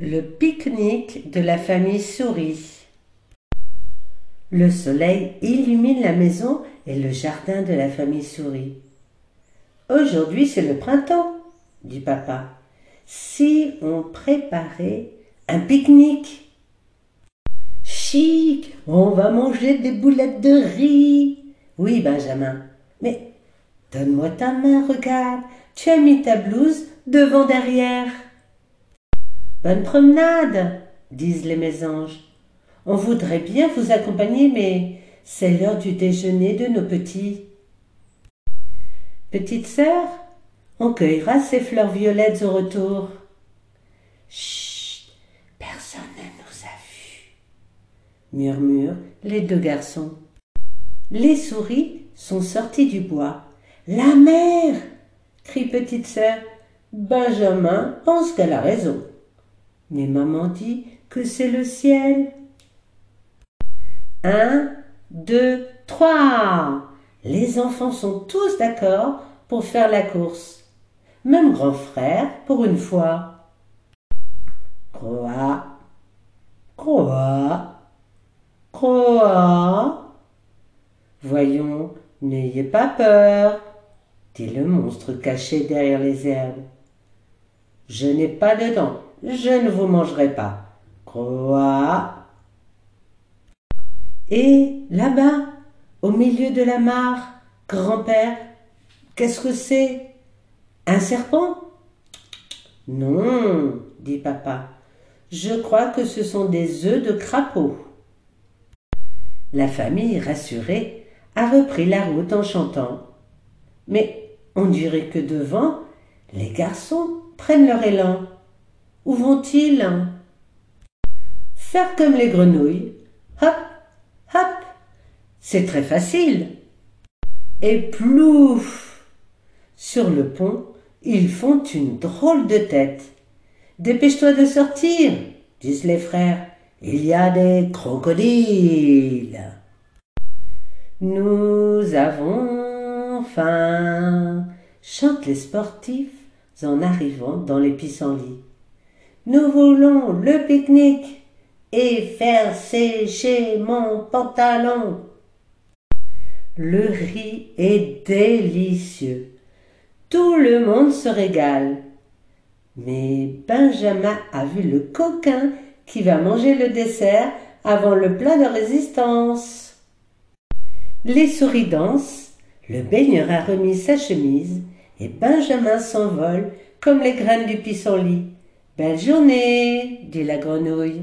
Le pique-nique de la famille Souris. Le soleil illumine la maison et le jardin de la famille Souris. Aujourd'hui c'est le printemps, dit papa. Si on préparait un pique-nique Chic, on va manger des boulettes de riz. Oui, Benjamin. Mais donne-moi ta main, regarde. Tu as mis ta blouse devant derrière. Bonne promenade, disent les mésanges. On voudrait bien vous accompagner, mais c'est l'heure du déjeuner de nos petits. Petite sœur, on cueillera ces fleurs violettes au retour. Chut, personne ne nous a vus, murmurent les deux garçons. Les souris sont sorties du bois. La mer crie petite sœur. Benjamin pense qu'elle a raison. Mais maman dit que c'est le ciel. Un, deux, trois. Les enfants sont tous d'accord pour faire la course. Même grand frère pour une fois. Croix, croix, croix. Voyons, n'ayez pas peur, dit le monstre caché derrière les herbes. Je n'ai pas de dents, je ne vous mangerai pas. Quoi? Et là-bas, au milieu de la mare, grand-père, qu'est-ce que c'est? Un serpent? Non, dit papa. Je crois que ce sont des œufs de crapaud. La famille, rassurée, a repris la route en chantant. Mais on dirait que devant, les garçons prennent leur élan. Où vont-ils? Faire comme les grenouilles. Hop, hop. C'est très facile. Et plouf Sur le pont, ils font une drôle de tête. Dépêche-toi de sortir, disent les frères. Il y a des crocodiles. Nous avons faim, chantent les sportifs en arrivant dans les pissenlits. Nous voulons le pique-nique et faire sécher mon pantalon. Le riz est délicieux. Tout le monde se régale. Mais Benjamin a vu le coquin qui va manger le dessert avant le plat de résistance. Les souris dansent, le baigneur a remis sa chemise et Benjamin s'envole comme les graines du pissenlit. Belle journée, dit la grenouille.